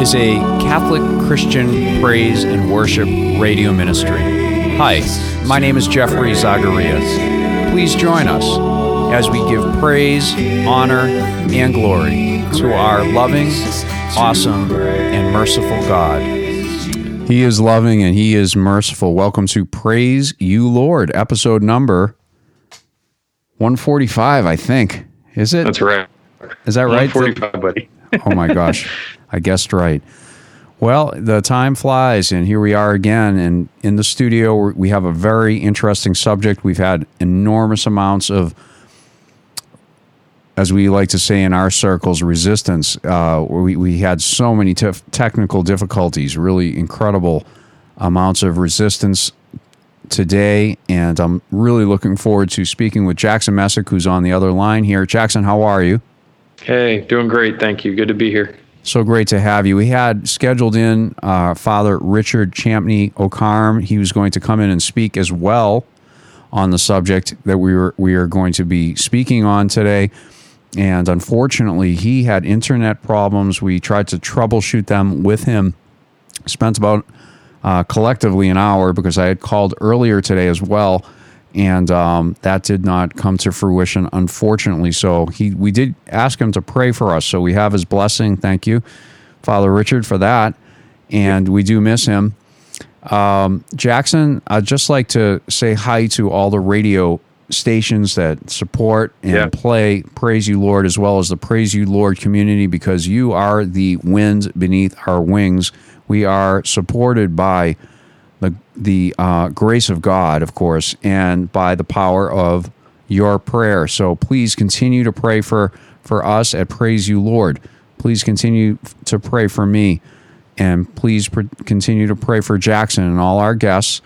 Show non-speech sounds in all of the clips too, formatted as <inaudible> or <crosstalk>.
Praise You Lord is a Catholic Christian praise and worship radio ministry. Hi, my name is Jeffrey Zagarias. Please join us as we give praise, honor, and glory to our loving, awesome, and merciful God. He is loving and He is merciful. Welcome to Praise You Lord, episode number 145, I think. Is it? That's right. Is that right? 145, buddy. oh my gosh, <laughs> I guessed right. Well, the time flies, and here we are again. And in the studio, we have a very interesting subject. We've had enormous amounts of, as we like to say in our circles, resistance. Uh, we, we had so many te- technical difficulties, really incredible amounts of resistance today. And I'm really looking forward to speaking with Jackson Messick, who's on the other line here. Jackson, how are you? Hey, doing great. Thank you. Good to be here. So great to have you. We had scheduled in uh, Father Richard Champney O.Carm. He was going to come in and speak as well on the subject that we were we are going to be speaking on today. And unfortunately, he had internet problems. We tried to troubleshoot them with him. Spent about uh, collectively an hour because I had called earlier today as well and um, that did not come to fruition, unfortunately. So he, we did ask him to pray for us. So we have his blessing. Thank you, Father Richard, for that. And we do miss him. Um, Jackson, I'd just like to say hi to all the radio stations that support and yeah. play Praise You Lord, as well as the Praise You Lord community, because you are the wind beneath our wings. We are supported by the the uh, grace of God, of course, and by the power of your prayer. So please continue to pray for for us at Praise You Lord. Please continue to pray for me, and please pr- continue to pray for Jackson and all our guests.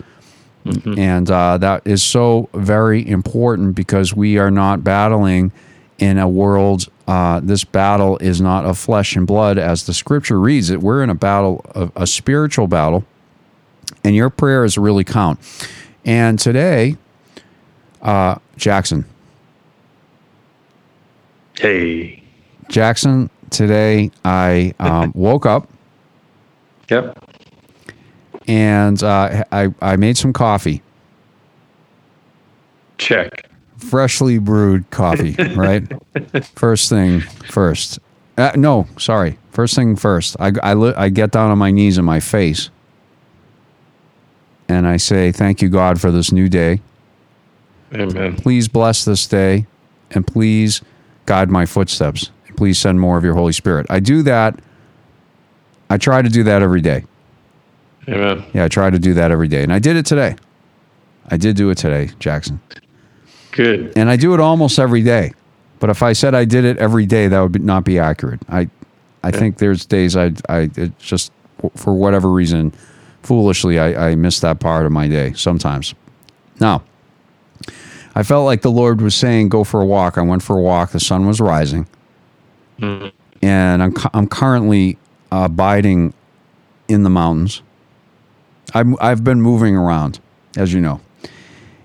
Mm-hmm. And uh, that is so very important because we are not battling in a world. Uh, this battle is not of flesh and blood, as the Scripture reads it. We're in a battle, a, a spiritual battle and your prayers really count. And today, uh, Jackson. Hey. Jackson, today I um, <laughs> woke up. Yep. And uh, I, I made some coffee. Check. Freshly brewed coffee, right? <laughs> first thing first. Uh, no, sorry. First thing first. I, I, I get down on my knees in my face and I say, Thank you, God, for this new day. Amen. Please bless this day and please guide my footsteps. Please send more of your Holy Spirit. I do that. I try to do that every day. Amen. Yeah, I try to do that every day. And I did it today. I did do it today, Jackson. Good. And I do it almost every day. But if I said I did it every day, that would not be accurate. I, I think there's days I, I just for whatever reason, foolishly, I, I miss that part of my day sometimes. Now, I felt like the Lord was saying, "Go for a walk." I went for a walk. The sun was rising, mm-hmm. and I'm I'm currently abiding in the mountains. I'm, I've been moving around, as you know,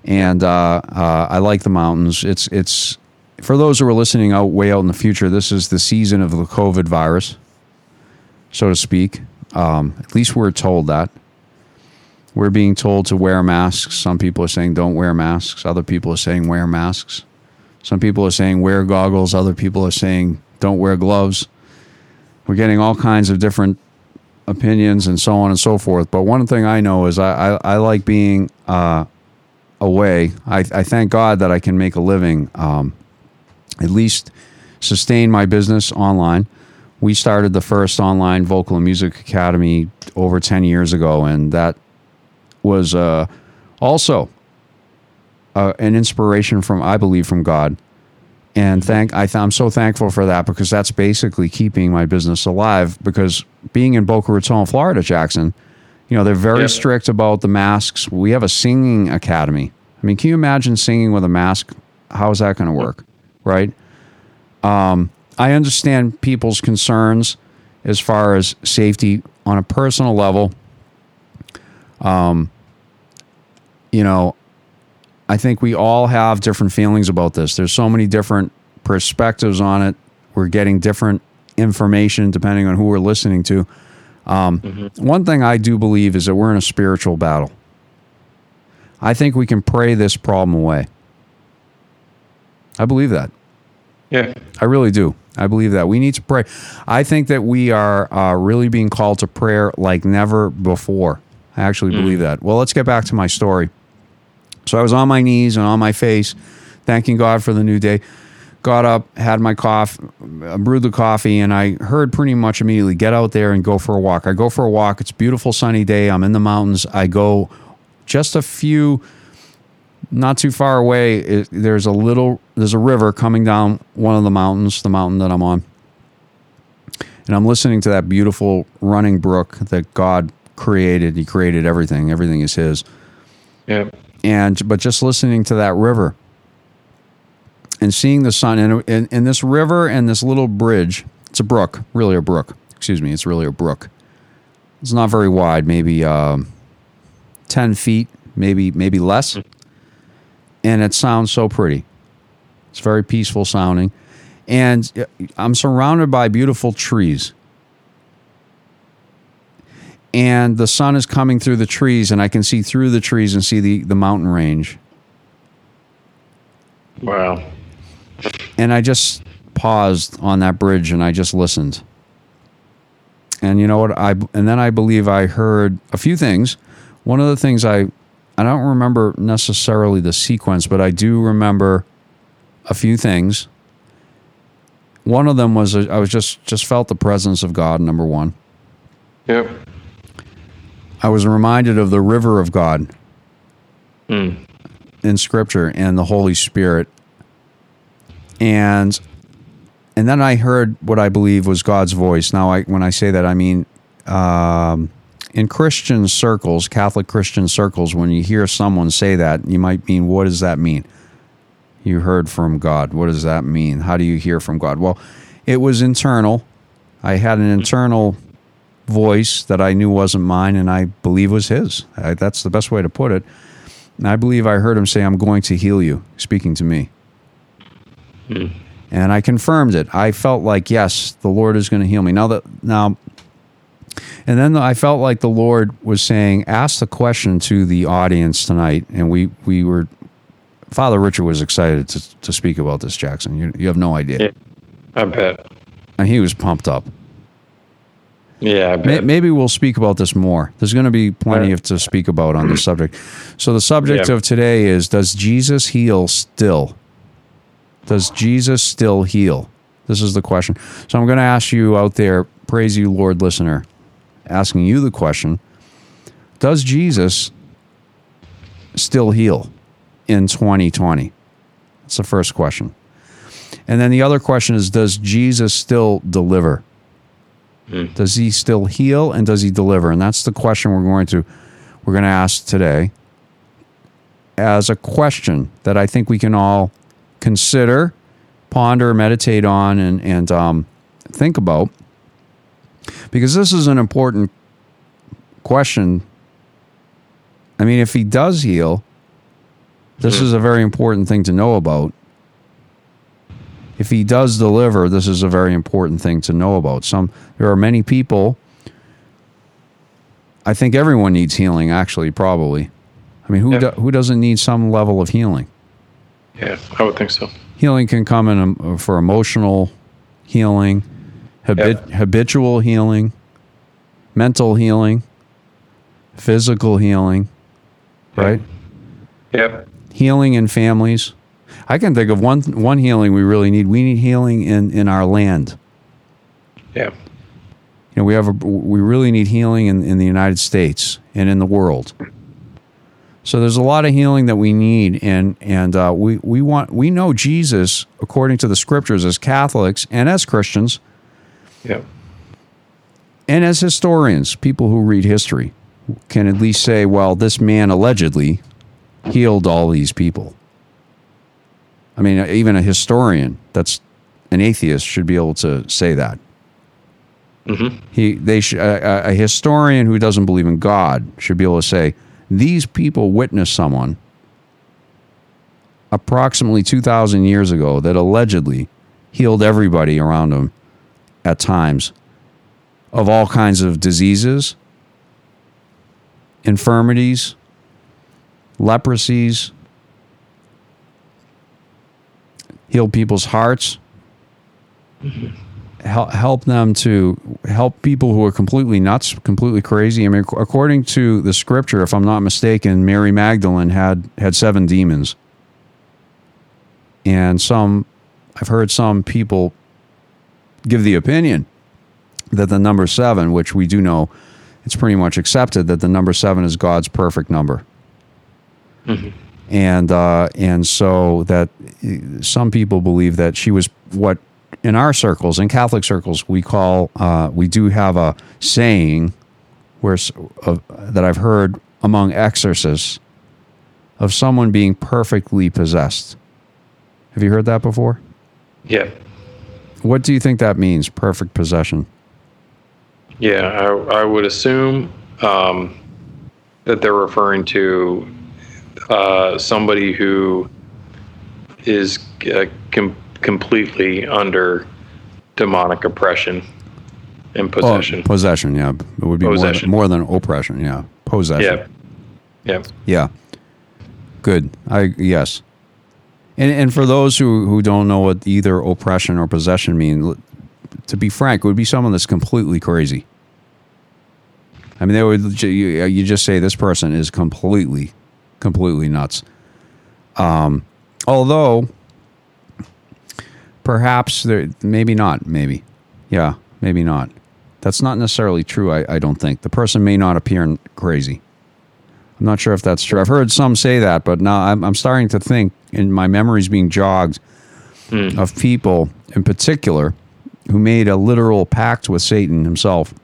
and uh, uh, I like the mountains. It's it's for those who are listening out way out in the future. This is the season of the COVID virus, so to speak. Um, at least we're told that. We're being told to wear masks. Some people are saying don't wear masks. Other people are saying wear masks. Some people are saying wear goggles. Other people are saying don't wear gloves. We're getting all kinds of different opinions and so on and so forth. But one thing I know is I, I, I like being uh, away. I, I, thank God that I can make a living, um, at least sustain my business online. We started the first online vocal and music academy over 10 years ago, and that was uh, also uh, an inspiration from, I believe, from God. And thank I am so thankful for that because that's basically keeping my business alive. Because being in Boca Raton, Florida, Jackson, you know they're very strict about the masks. We have a singing academy. I mean, can you imagine singing with a mask? How is that going to work, right? Um, I understand people's concerns as far as safety on a personal level. Um, you know, I think we all have different feelings about this. There's so many different perspectives on it. We're getting different information, depending on who we're listening to. Um, One thing I do believe is that we're in a spiritual battle. I think we can pray this problem away. I believe that. Yeah. I really do. I believe that we need to pray. I think that we are uh, really being called to prayer like never before. I actually believe mm. that. Well, let's get back to my story. So I was on my knees and on my face, thanking God for the new day. Got up, had my coffee, brewed the coffee, and I heard pretty much immediately get out there and go for a walk. I go for a walk. It's a beautiful sunny day. I'm in the mountains. I go just a few not too far away it, there's a little there's a river coming down one of the mountains the mountain that i'm on and i'm listening to that beautiful running brook that god created he created everything. Everything is his. Yeah. and but just listening to that river and seeing the sun and, and, and this river and this little bridge it's a brook really a brook. Excuse me it's really a brook. It's not very wide maybe um, 10 feet maybe maybe less. And it sounds so pretty. It's very peaceful sounding. And uh, i'm surrounded by beautiful trees and the sun is coming through the trees and i can see through the trees and see the, the mountain range Wow. and I just paused on that bridge and I just listened. And you know what? I and then I believe I heard a few things. One of the things I I don't remember necessarily the sequence, but I do remember a few things. One of them was I was just just felt the presence of God. Number one, Yep. I was reminded of the river of God Hmm. in Scripture and the Holy Spirit, and and then I heard what I believe was God's voice. Now, I when I say that, I mean um, in Christian circles, Catholic Christian circles, when you hear someone say that, you might mean, what does that mean? You heard from God. What does that mean? How do you hear from God? Well, it was internal. I had an internal voice that I knew wasn't mine, and I believe was His. I, that's the best way to put it. And I believe I heard Him say, "I'm going to heal you," speaking to me. Hmm. And I confirmed it. I felt like, yes, the Lord is going to heal me. Now that now, and then I felt like the Lord was saying, ask the question to the audience tonight, and we we were. Father Richard was excited to, to speak about this, Jackson. You, you have no idea. Yeah. I bet. And he was pumped up. Yeah, I May- bet. Maybe we'll speak about this more. There's going to be plenty of to speak about on this subject. So the subject Yeah. of today is: Does Jesus heal still? Does Jesus still heal? This is the question. So I'm going to ask you out there, praise you, Lord, listener, asking you the question: Does Jesus still heal in 2020? That's the first question. And then the other question is: Does Jesus still deliver? Does he still heal and does he deliver? And that's the question we're going to we're going to ask today as a question that I think we can all consider, ponder, meditate on, and and um, think about because this is an important question. I mean, if he does heal, this is a very important thing to know about. If he does deliver, this is a very important thing to know about. Some there are many people. I think everyone needs healing. Actually, probably. I mean, who Yeah. do, who doesn't need some level of healing? Yeah, I would think so. Healing can come in um, for emotional healing, habit, habitual healing, mental healing, physical healing, right? Yep. Healing in families. I can think of one one healing we really need. We need healing in in our land. Yeah. You know, we have a, we really need healing in, in the United States and in the world. So there's a lot of healing that we need, and and uh, we we want we know Jesus according to the scriptures as Catholics and as Christians yeah, and as historians, people who read history can at least say, well, this man allegedly healed all these people. I mean, even a historian that's an atheist should be able to say that. Mm-hmm. He, they sh- a, a- a historian who doesn't believe in God should be able to say these people witnessed someone approximately 2,000 years ago that allegedly healed everybody around them at times of all kinds of diseases, infirmities, leprosies, heal people's hearts, help, help them to help people who are completely nuts, completely crazy. I mean, according to the scripture, if I'm not mistaken, Mary Magdalene had had seven demons, and some I've heard some people give the opinion that the number seven, which we do know, it's pretty much accepted that the number seven is God's perfect number. Mm-hmm. And uh, and so that uh, some people believe that she was what in our circles, in Catholic circles, we call uh, we do have a saying where of that I've heard among exorcists of someone being perfectly possessed. Have you heard that before? Yeah. What do you think that means? Perfect possession. Yeah, I, I would assume um, that they're referring to uh, somebody who is uh, com- completely under demonic oppression and possession. Oh, possession, yeah. It would be Possession. More, than, more than oppression, yeah. Possession. yeah, yeah, Yeah. Good. I yes. And and for those who who don't know what either oppression or possession mean, to be frank, it would be someone that's completely crazy. I mean, they would you, you just say this person is completely, completely nuts. Um, although, perhaps there, maybe not, maybe, yeah, maybe not. That's not necessarily true. I, I don't think the person may not appear crazy. I'm not sure if that's true. I've heard some say that, but now I'm, I'm starting to think, and my memory's being jogged of people in particular who made a literal pact with Satan himself,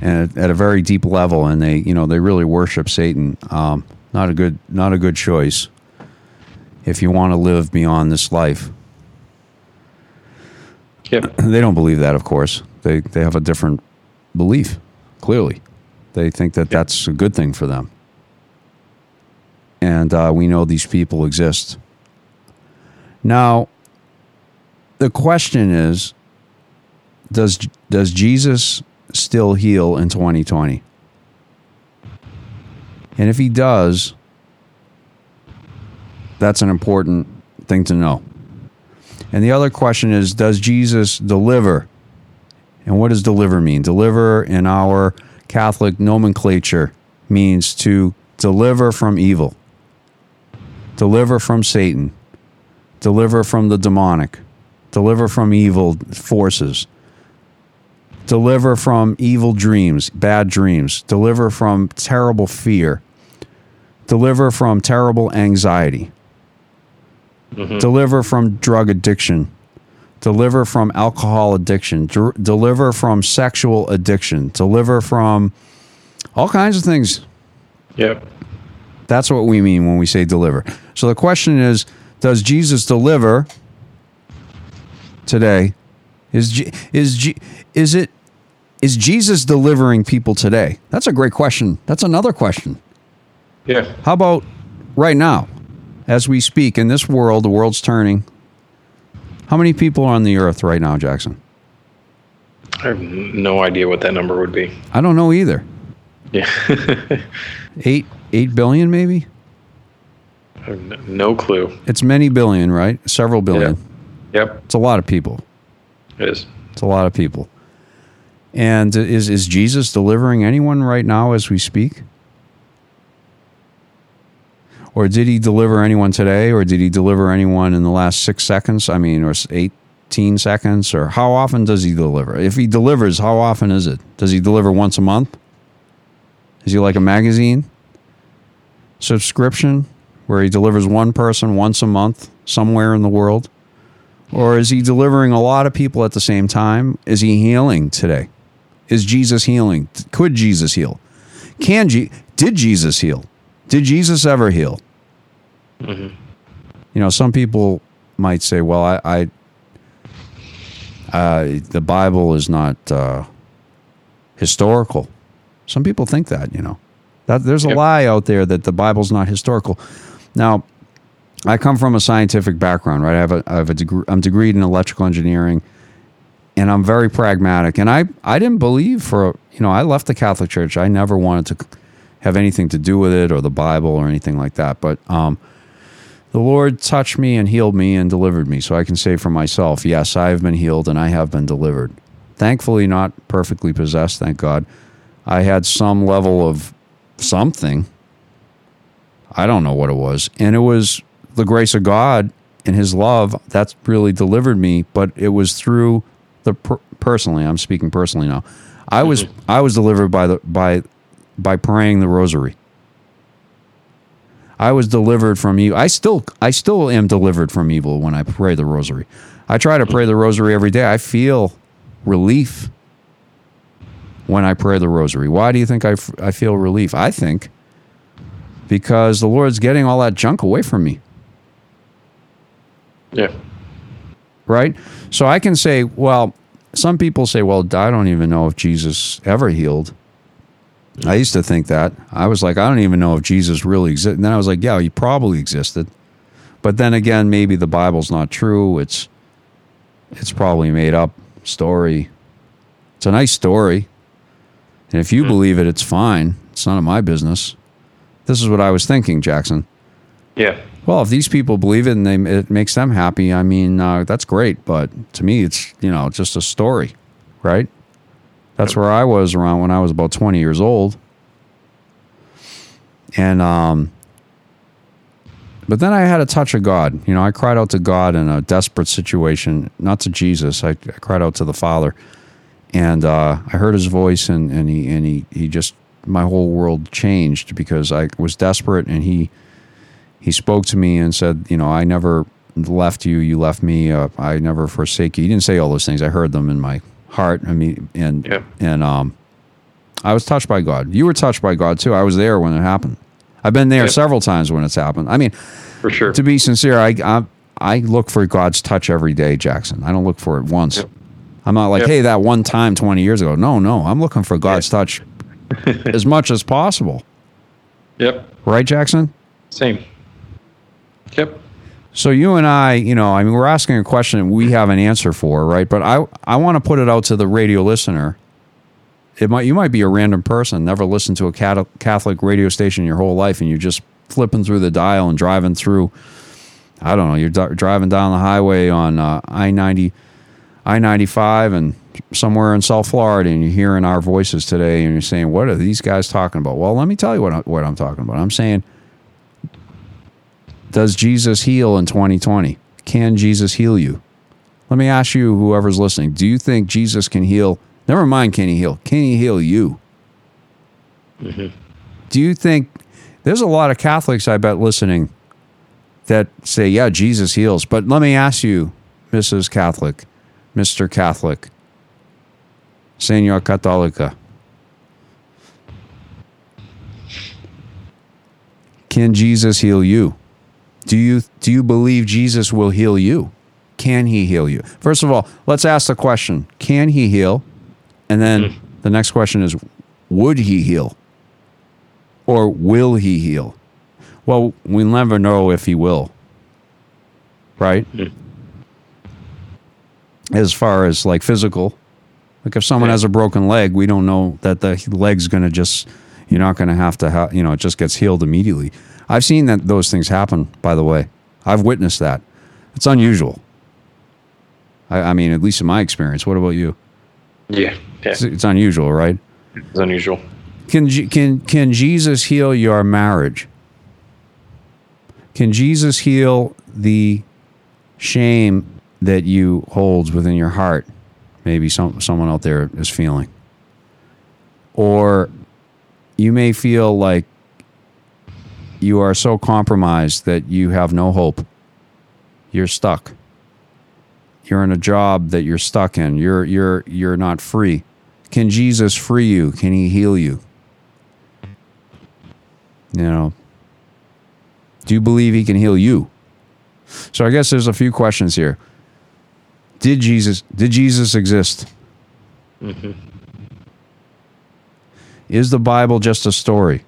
at, at a very deep level, and they, you know, they really worship Satan. Um, not a good, not a good choice if you want to live beyond this life. yeah, <clears throat> They don't believe that, of course. They they have a different belief. Clearly, they think that that's a good thing for them. And uh, we know these people exist. Now, the question is: Does does Jesus still heal in 2020? And if he does, that's an important thing to know. And the other question is Does Jesus deliver? And what does deliver mean? Deliver in our Catholic nomenclature means to deliver from evil, deliver from Satan, deliver from the demonic, deliver from evil forces, deliver from evil dreams, bad dreams, deliver from terrible fear, deliver from terrible anxiety mm-hmm. deliver from drug addiction, deliver from alcohol addiction, deliver from sexual addiction, deliver from all kinds of things. yeah, That's what we mean when we say deliver. So the question is Does Jesus deliver today? Is, Je- is, Je- is it. Is Jesus delivering people today? That's a great question. That's another question. yeah. How about right now, as we speak in this world, the world's turning. How many people are on the earth right now, Jackson? I have no idea what that number would be. I don't know either. Yeah, <laughs> Eight, eight billion, maybe. I have no- no clue. It's many billion, right? Several billion. Yeah. Yep, It's a lot of people. it is. It's a lot of people. And is is Jesus delivering anyone right now as we speak? Or did he deliver anyone today? Or did he deliver anyone in the last six seconds? I mean, or 18 seconds? Or how often does he deliver? If he delivers, how often is it? Does he deliver once a month? Is he like a magazine subscription where he delivers one person once a month somewhere in the world? Or is he delivering a lot of people at the same time? Is he healing today? Is Jesus healing? Could Jesus heal? Can Je- did Jesus heal? Did Jesus ever heal? You know, some people might say, "Well, I, I uh, the Bible is not uh, historical." Some people think that. You know, that there's a Yep. lie out there that the Bible's not historical. Now, I come from a scientific background, right? I have a, I have a degree, I'm degreed in electrical engineering, and I'm very pragmatic. And I, I didn't believe for, you know, I left the Catholic Church. I never wanted to have anything to do with it or the Bible or anything like that. But um, the Lord touched me and healed me and delivered me. So I can say for myself, yes, I have been healed and I have been delivered. Thankfully, not perfectly possessed, thank God. I had some level of something. I don't know what it was. And it was the grace of God and His love that's really delivered me. But it was through the per- personally. I'm speaking personally now. I was I was delivered by the by by praying the rosary. I was delivered from evil. I still I still am delivered from evil when I pray the rosary. I try to pray the rosary every day. I feel relief when I pray the rosary. Why do you think I, f- I feel relief? I think because the Lord's getting all that junk away from me. Yeah. Right? So I can say, well, some people say, well, I don't even know if Jesus ever healed. I used to think that. I was like, I don't even know if Jesus really existed. And then I was like, yeah, he probably existed. But then again, maybe the Bible's not true. It's it's probably made up story. It's a nice story. And if you hmm. believe it, it's fine. It's none of my business. This is what I was thinking, Jackson. Yeah. Well, if these people believe it and they, it makes them happy, I mean, uh, that's great. But to me, it's you know just a story, right? That's where I was around when I was about twenty years old, and um, but then I had a touch of God. You know, I cried out to God in a desperate situation, not to Jesus. I, I cried out to the Father, and uh, I heard His voice, and and he and he he just my whole world changed because I was desperate, and he he spoke to me and said, you know, I never left you, you left me, uh, I never forsake you. He didn't say all those things. I heard them in my heart. I mean, and Yeah. and um, I was touched by God. You were touched by God too. I was there when it happened. I've been there several times when it's happened. I mean, For sure. to be sincere, I, I I look for God's touch every day, Jackson. I don't look for it once. Yep. I'm not like, Yep. hey, that one time 20 years ago. No, no, I'm looking for God's touch <laughs> as much as possible. Yep. Right, Jackson? Same. Yep. So you and I, you know, I mean, we're asking a question we have an answer for, right? But I, I want to put it out to the radio listener. It might, you might be a random person, never listened to a Catholic radio station your whole life, and you're just flipping through the dial and driving through. I don't know. You're di- driving down the highway on uh, I ninety, I ninety five, and somewhere in South Florida, and you're hearing our voices today, and you're saying, "What are these guys talking about?" Well, let me tell you what I, what I'm talking about. I'm saying does Jesus heal in 2020? Can Jesus heal you? Let me ask you, whoever's listening, do you think Jesus can heal? Never mind, can he heal? Can he heal you? Mm-hmm. Do you think there's a lot of Catholics, I bet, listening that say, yeah, Jesus heals. But let me ask you, Mrs. Catholic, Mr. Catholic, Senor Católica, can Jesus heal you? Do you do you believe Jesus will heal you? Can he heal you? First of all, let's ask the question, can he heal? And then hmm. the next question is would he heal? Or will he heal? Well, we never know if he will. Right? Hmm. As far as like physical, like if someone Yeah. has a broken leg, we don't know that the leg's going to just you're not going to have to ha- you know, it just gets healed immediately. I've seen that those things happen, by the way. I've witnessed that. It's unusual. I, I mean, at least in my experience. What about you? Yeah. Yeah. It's, it's unusual, right? It's unusual. Can can can Jesus heal your marriage? Can Jesus heal the shame that you holds within your heart? Maybe some someone out there is feeling. Or you may feel like you are so compromised that you have no hope. You're stuck. You're in a job that you're stuck in. You're you're you're not free. Can Jesus free you? Can he heal you? You know, do you believe he can heal you? So I guess there's a few questions here. Did Jesus did Jesus exist? Mm-hmm. Is the Bible just a story?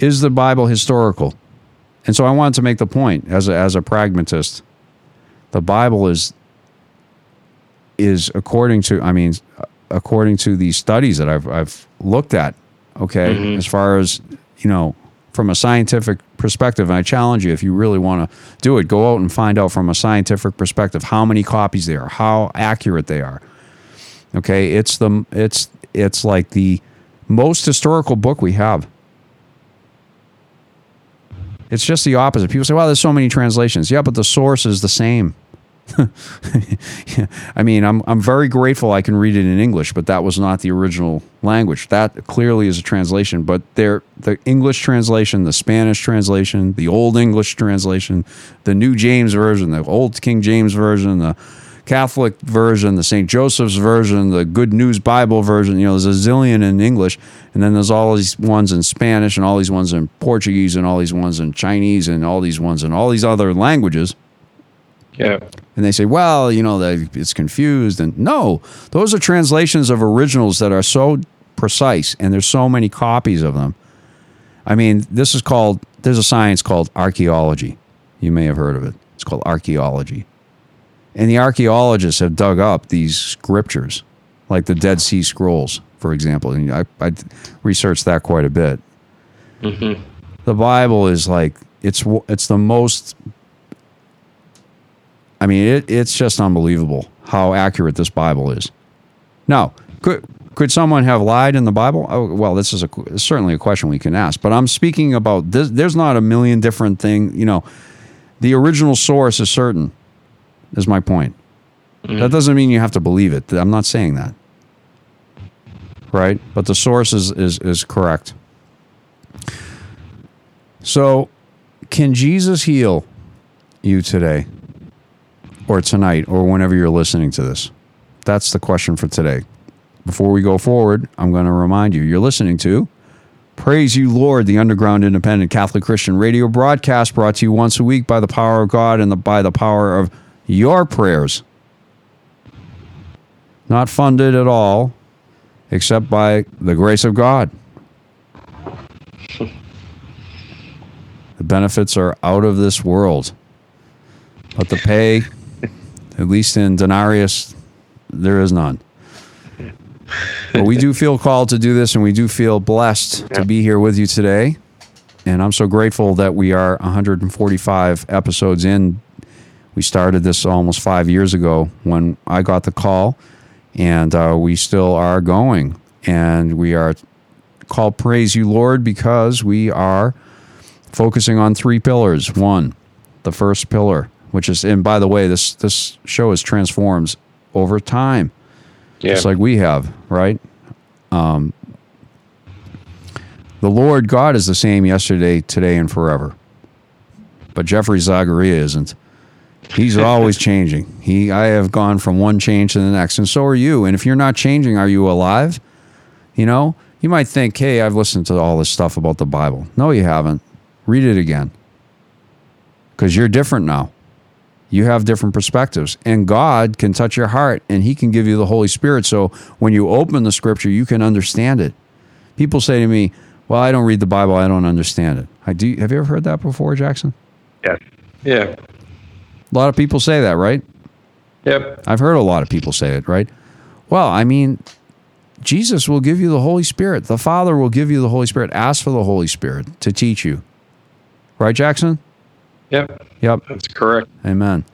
Is the Bible historical? And so I wanted to make the point as a, as a pragmatist, the Bible is is according to I mean according to these studies that I've I've looked at, okay, mm-hmm. as far as you know from a scientific perspective, and I challenge you if you really want to do it, go out and find out from a scientific perspective how many copies there are, how accurate they are. Okay, it's the it's it's like the most historical book we have. It's just the opposite. People say, "Well, there's so many translations." Yeah, but the source is the same. <laughs> I mean, I'm I'm very grateful I can read it in English, but that was not the original language. That clearly is a translation, but there the English translation, the Spanish translation, the Old English translation, the New James version, the Old King James version, the Catholic version, the St. Joseph's version, the Good News Bible version. You know, there's a zillion in English, and then there's all these ones in Spanish, and all these ones in Portuguese, and all these ones in Chinese, and all these ones in all these other languages. Yeah. And they say, well, you know, it's confused. And no, those are translations of originals that are so precise, and there's so many copies of them. I mean, this is called, there's a science called archaeology. You may have heard of it. It's called archaeology. And the archaeologists have dug up these scriptures, like the Dead Sea Scrolls, for example. And I, I researched that quite a bit. Mm-hmm. The Bible is like, it's, it's the most I mean, it, it's just unbelievable how accurate this Bible is. Now, could could someone have lied in the Bible? Oh, well, this is a, certainly a question we can ask. But I'm speaking about this. There's not a million different things. You know, the original source is certain. Is my point. Mm. That doesn't mean you have to believe it. I'm not saying that. Right, but the source is is, is correct. So, can Jesus heal you today? or tonight or whenever you're listening to this? That's the question for today. Before we go forward, I'm going to remind you you're listening to Praise You Lord, the underground independent Catholic Christian radio broadcast brought to you once a week by the power of God and the, by the power of your prayers. Not funded at all, except by the grace of God. The benefits are out of this world. But the pay at least in Denarius, there is none. But we do feel called to do this, and we do feel blessed to be here with you today. And I'm so grateful that we are 145 episodes in. We started this almost five years ago when I got the call, and uh, we still are going. And we are called Praise You, Lord, because we are focusing on three pillars. One, the first pillar, which is, and by the way, this this show has transforms over time, Yeah. just like we have, right? Um, the Lord God is the same yesterday, today, and forever. But Jeffrey Zagaria isn't. He's <laughs> always changing. He, I have gone from one change to the next, and so are you. And if you're not changing, are you alive? You know, you might think, "Hey, I've listened to all this stuff about the Bible." No, you haven't. Read it again, because you're different now. You have different perspectives, and God can touch your heart, and He can give you the Holy Spirit. So when you open the Scripture, you can understand it. People say to me, "Well, I don't read the Bible. I don't understand it." I do. Have you ever heard that before, Jackson? Yeah. Yeah. A lot of people say that, right? Yep. I've heard a lot of people say it, right? Well, I mean, Jesus will give you the Holy Spirit. The Father will give you the Holy Spirit. Ask for the Holy Spirit to teach you. Right, Jackson? Yep. Yep. That's correct. Amen.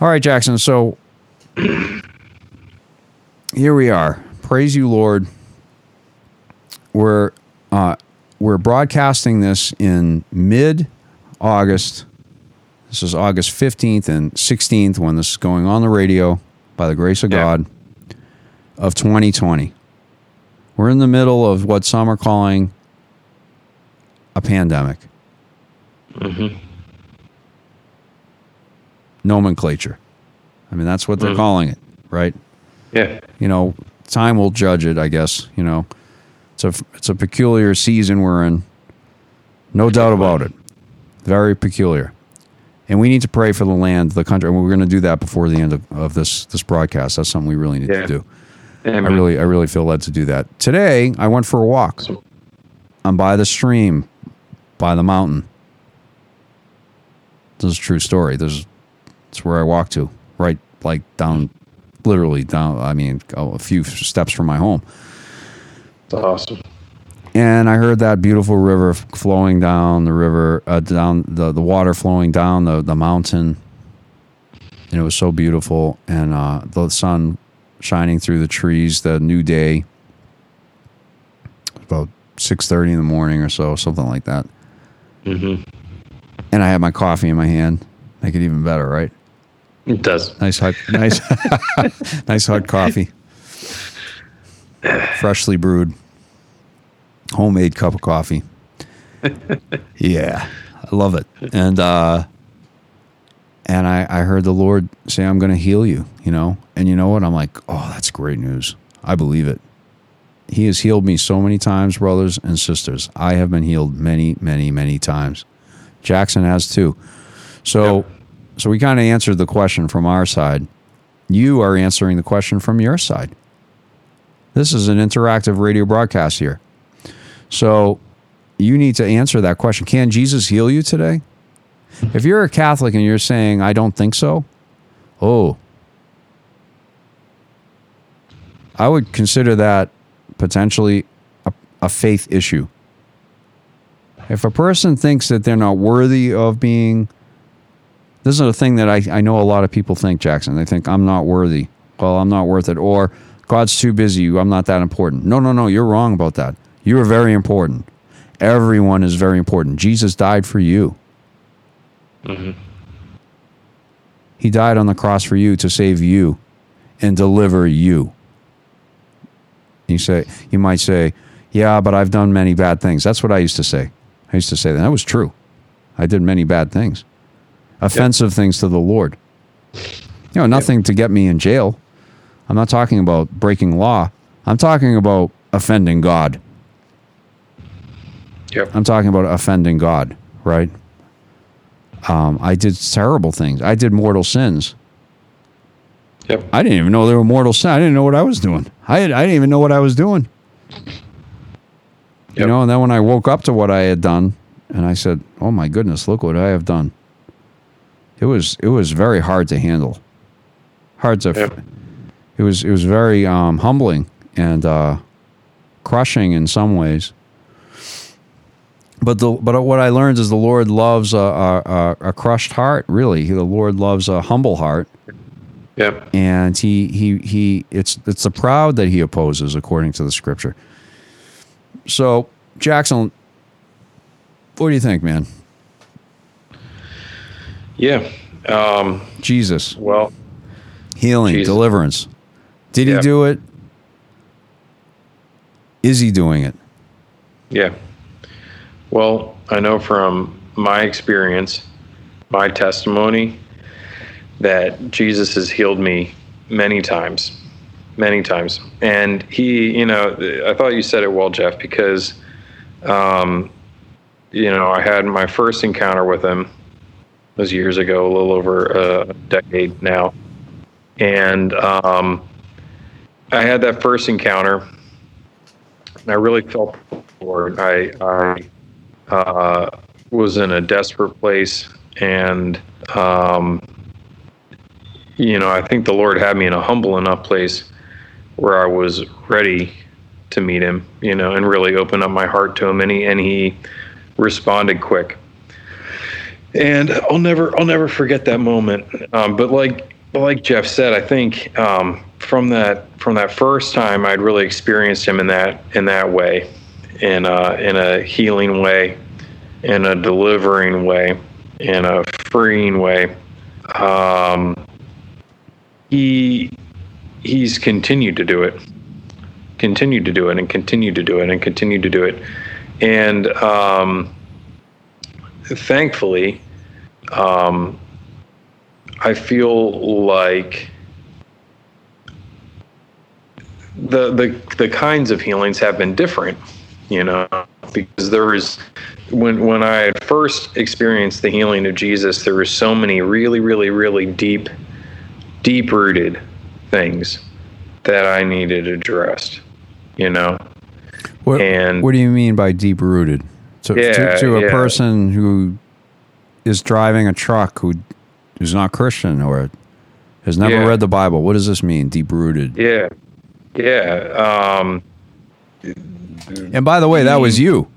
All right, Jackson. So here we are. Praise you, Lord. We're uh, we're broadcasting this in mid August. This is August fifteenth and sixteenth when this is going on the radio by the grace of Yeah. God of 2020. We're in the middle of what some are calling a pandemic. Mm-hmm. Nomenclature. I mean, that's what they're mm. calling it, right? Yeah. You know, time will judge it, I guess. You know, it's a it's a peculiar season we're in, no doubt about it. Very peculiar, and we need to pray for the land, the country. And we're going to do that before the end of, of this this broadcast. That's something we really need Yeah. to do. Amen. I really I really feel led to do that. Today, I went for a walk. I'm by the stream, by the mountain. This is a true story. This is it's where I walk to, right, like down, literally down. I mean, a few steps from my home. That's awesome. And I heard that beautiful river flowing down the river, uh, down the, the water flowing down the, the mountain. And it was so beautiful. And uh, the sun shining through the trees, the new day. About 6.30 in the morning or so, something like that. hmm And I had my coffee in my hand. Make it even better, right? It does. Nice hot, nice, <laughs> nice hot coffee, <sighs> freshly brewed, homemade cup of coffee. <laughs> yeah, I love it. And uh, and I, I heard the Lord say, "I'm going to heal you." You know, and you know what? I'm like, "Oh, that's great news. I believe it." He has healed me so many times, brothers and sisters. I have been healed many, many, many times. Jackson has too. So. Yep. So we kind of answered the question from our side. You are answering the question from your side. This is an interactive radio broadcast here. So you need to answer that question. Can Jesus heal you today? If you're a Catholic and you're saying, I don't think so, oh, I would consider that potentially a, a faith issue. If a person thinks that they're not worthy of being this is a thing that I, I know a lot of people think, Jackson. They think I'm not worthy. Well, I'm not worth it. Or God's too busy. I'm not that important. No, no, no. You're wrong about that. You are very important. Everyone is very important. Jesus died for you. Mm-hmm. He died on the cross for you to save you and deliver you. You say you might say, "Yeah, but I've done many bad things." That's what I used to say. I used to say that. That was true. I did many bad things offensive things to the Lord. You know, nothing to get me in jail. I'm not talking about breaking law. I'm talking about offending God. Yep. I'm talking about offending God, right? Um, I did terrible things. I did mortal sins. Yep. I didn't even know they were mortal sins. I didn't know what I was doing. I, had, I didn't even know what I was doing. You know, and then when I woke up to what I had done, and I said, "Oh my goodness, look what I have done." It was it was very hard to handle, hard to. Yep. It was it was very um, humbling and uh, crushing in some ways. But the but what I learned is the Lord loves a, a, a- crushed heart. Really, the Lord loves a humble heart, Yep. and he he he. It's it's the proud that he opposes, according to the Scripture. So Jackson, what do you think, man? Yeah. Um, Jesus, well, healing, Jesus. deliverance. Did he do it? Is he doing it? yeah. Well, I know from my experience, my testimony, that Jesus has healed me many times, many times. And he, you know, I thought you said it well, Jeff, because, um, you know, I had my first encounter with him it was years ago, a little over a decade now. And um, I had that first encounter, and I really felt it. I, I uh, was in a desperate place, and um, you know, I think the Lord had me in a humble enough place where I was ready to meet Him, you know, and really open up my heart to Him, and He and He responded quick. And I'll never, I'll never forget that moment. Um, but like, like Jeff said, I think um, from that, from that first time, I'd really experienced him in that, in that way, in a, in a healing way, in a delivering way, in a freeing way. Um, he, he's continued to do it, continued to do it, and continued to do it, and continued to do it, and. Um, thankfully, um, I feel like the the the kinds of healings have been different, you know, because there was when when I had first experienced the healing of Jesus, there were so many really, really, really deep, deep rooted things that I needed addressed, you know. What, and what do you mean by deep rooted? To, Yeah, to, to a yeah. person who is driving a truck who's not Christian or has never Yeah. read the Bible. What does this mean? Deep rooted. yeah, yeah, um, Mm. And by the way, that was mm. you.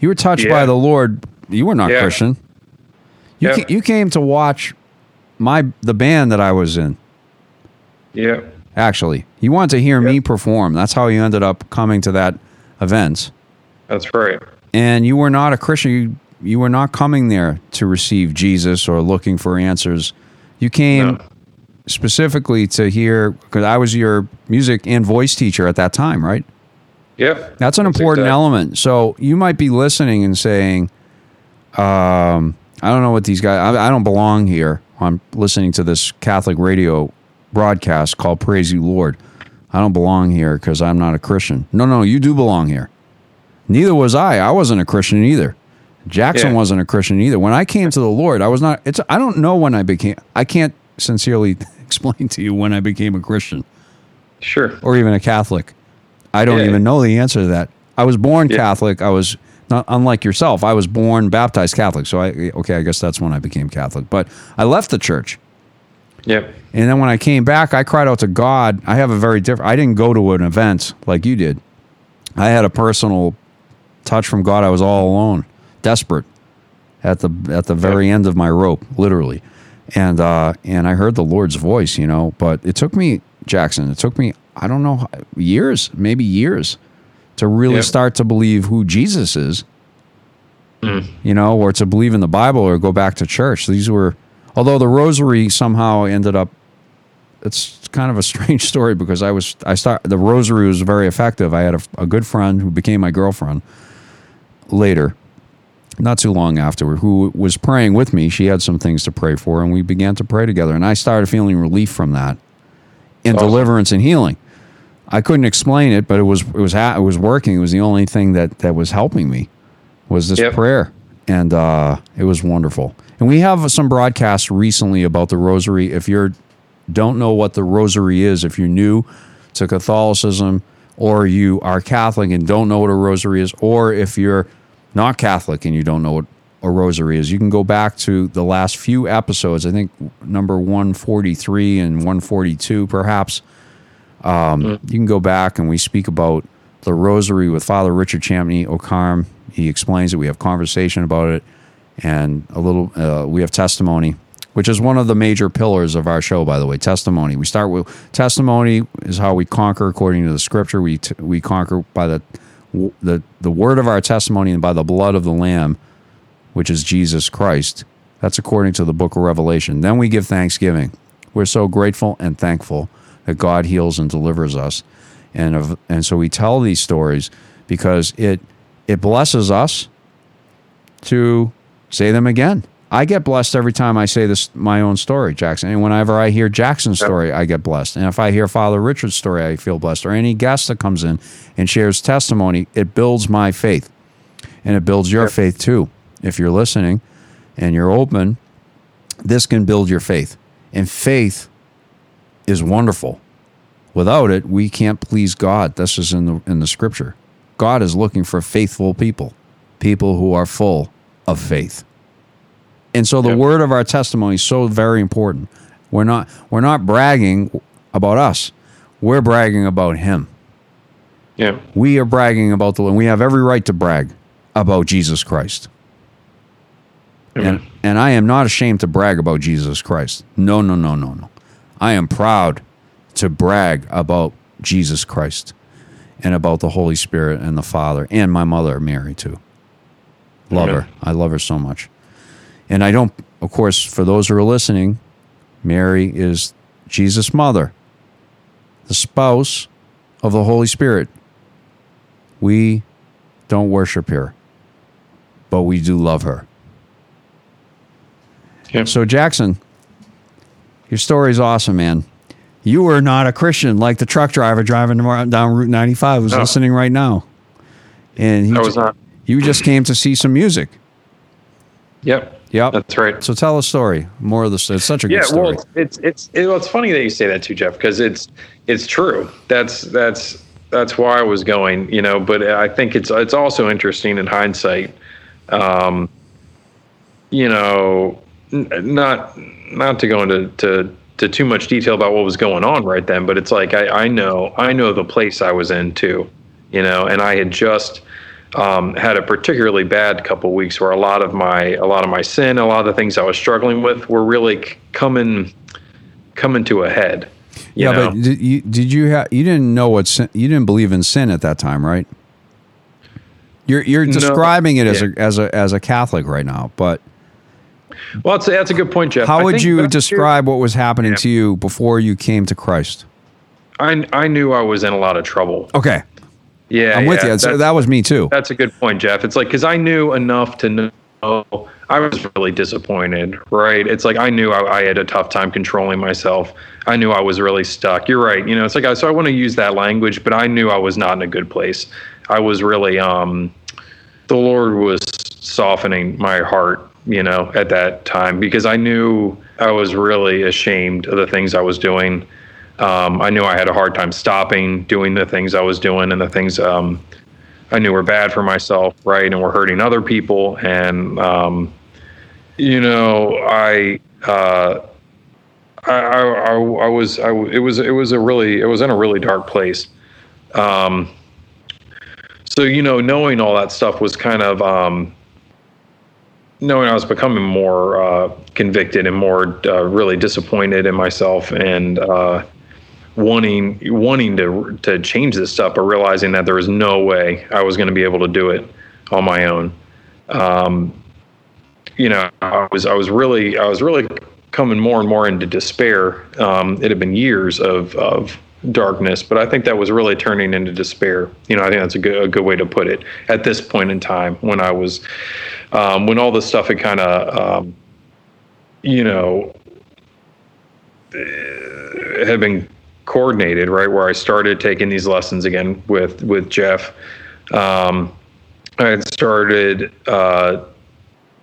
You were touched Yeah. by the Lord. You were not Yeah. Christian. You Yeah. ca- you came to watch my the band that I was in. yeah, Actually, you wanted to hear me perform. That's how you ended up coming to that event. that's right. And you were not a Christian. You you were not coming there to receive Jesus or looking for answers. You came No. specifically to hear because I was your music and voice teacher at that time, right? Yep, That's an important exact- element. So you might be listening and saying, um, I don't know what these guys, I, I don't belong here. I'm listening to this Catholic radio broadcast called Praise You Lord. I don't belong here because I'm not a Christian. No, no, you do belong here. Neither was I. I wasn't a Christian either. Jackson Yeah. wasn't a Christian either. When I came to the Lord, I was not, it's, I don't know when I became, I can't sincerely <laughs> explain to you when I became a Christian Sure. or even a Catholic. I don't Yeah. even know the answer to that. I was born Yeah. Catholic. I was not unlike yourself. I was born baptized Catholic. So I okay, I guess that's when I became Catholic. But I left the church. Yep. And then when I came back, I cried out to God. I have a very different I didn't go to an event like you did. I had a personal touch from God. I was all alone, desperate at the at the very end of my rope, literally. And uh and I heard the Lord's voice, you know, but it took me Jackson, it took me I don't know years, maybe years to really Yep. start to believe who Jesus is. Mm. You know, or to believe in the Bible or go back to church. These were although the rosary somehow ended up it's kind of a <laughs> strange story because I was I start the rosary was very effective. I had a, a good friend who became my girlfriend later, not too long afterward, who was praying with me. She had some things to pray for, and we began to pray together. And I started feeling relief from that, and Awesome. deliverance and healing. I couldn't explain it, but it was it was ha- it was working. It was the only thing that that was helping me was this Yep. prayer, and uh, it was wonderful. And we have some broadcasts recently about the rosary. If you're don't know what the rosary is, if you're new to Catholicism, or you are Catholic and don't know what a rosary is, or if you're not Catholic and you don't know what a rosary is, you can go back to the last few episodes. I think number 143 and 142, perhaps. Um, You can go back and we speak about the rosary with Father Richard Champney O.Carm. He explains it. We have conversation about it, and a little. Uh, we have testimony, which is one of the major pillars of our show. By the way, testimony. We start with testimony is how we conquer according to the Scripture. We t- we conquer by the the the word of our testimony and by the blood of the Lamb, which is Jesus Christ. That's according to the Book of Revelation. Then we give thanksgiving. We're so grateful and thankful that God heals and delivers us, and of, and so we tell these stories because it it blesses us to say them again. I get blessed every time I say this my own story, Jackson. And whenever I hear Jackson's story, I get blessed. And if I hear Father Richard's story, I feel blessed. Or any guest that comes in and shares testimony, it builds my faith. And it builds your faith too. If you're listening and you're open, this can build your faith. And faith is wonderful. Without it, we can't please God. This is in the in the scripture. God is looking for faithful people, people who are full of faith. And so the Yep. word of our testimony is so very important. We're not we're not bragging about us. We're bragging about him. Yeah. We are bragging about the Lord. we have every right to brag about Jesus Christ. And and I am not ashamed to brag about Jesus Christ. No, no, no, no, no. I am proud to brag about Jesus Christ and about the Holy Spirit and the Father and my mother Mary too. Love her. I love her so much. And I don't of course for those who are listening, Mary is Jesus' mother, the spouse of the Holy Spirit. We don't worship her, but we do love her. Yeah. So Jackson, your story's awesome, man. You were not a Christian like the truck driver driving down Route 95 who's No. listening right now. And he I was ju- not. you just came to see some music. Yep. Yep. That's right. So tell a story. More of this. It's such a yeah good story. well it's it's it's, it, well, it's funny that you say that too jeff because it's it's true that's that's that's why I was going, you know. But I think it's it's also interesting in hindsight. Um, you know, not not to go into to, to too much detail about what was going on right then, but it's like I, I know I know the place I was in too, you know, and I had just um, had a particularly bad couple weeks where a lot of my a lot of my sin, a lot of the things I was struggling with were really c- coming coming to a head. yeah, know? but did you did you have you didn't know what sin, you didn't believe in sin at that time, right? You're you're No. describing it as Yeah. a as a as a Catholic right now, but well, that's, that's a good point, Jeff. how I would you describe what was happening Yeah. to you before you came to Christ? I I knew I was in a lot of trouble. Okay, Yeah, I'm with yeah, you. So that was me too. That's a good point, Jeff. It's like because I knew enough to know I was really disappointed, right? It's like I knew I, I had a tough time controlling myself. I knew I was really stuck. You're right. You know, it's like I, so I want to use that language, but I knew I was not in a good place. I was really, um, the Lord was softening my heart, you know, at that time because I knew I was really ashamed of the things I was doing. Um, I knew I had a hard time stopping doing the things I was doing and the things um, I knew were bad for myself, right, and were hurting other people. And um, you know, I, uh, I, I, I, was, I, it was, it was a really, it was in a really dark place. Um, so you know, knowing all that stuff was kind of um, knowing I was becoming more uh, convicted and more uh, really disappointed in myself and. Uh, wanting wanting to to change this stuff, but realizing that there was no way I was going to be able to do it on my own. Um, you know, I was I was really I was really coming more and more into despair. Um, it had been years of of darkness, but I think that was really turning into despair. You know, I think that's a good a good way to put it at this point in time when I was um, when all this stuff had kind of um, you know had been coordinated, right? Where I started taking these lessons again with with Jeff. Um, I had started uh,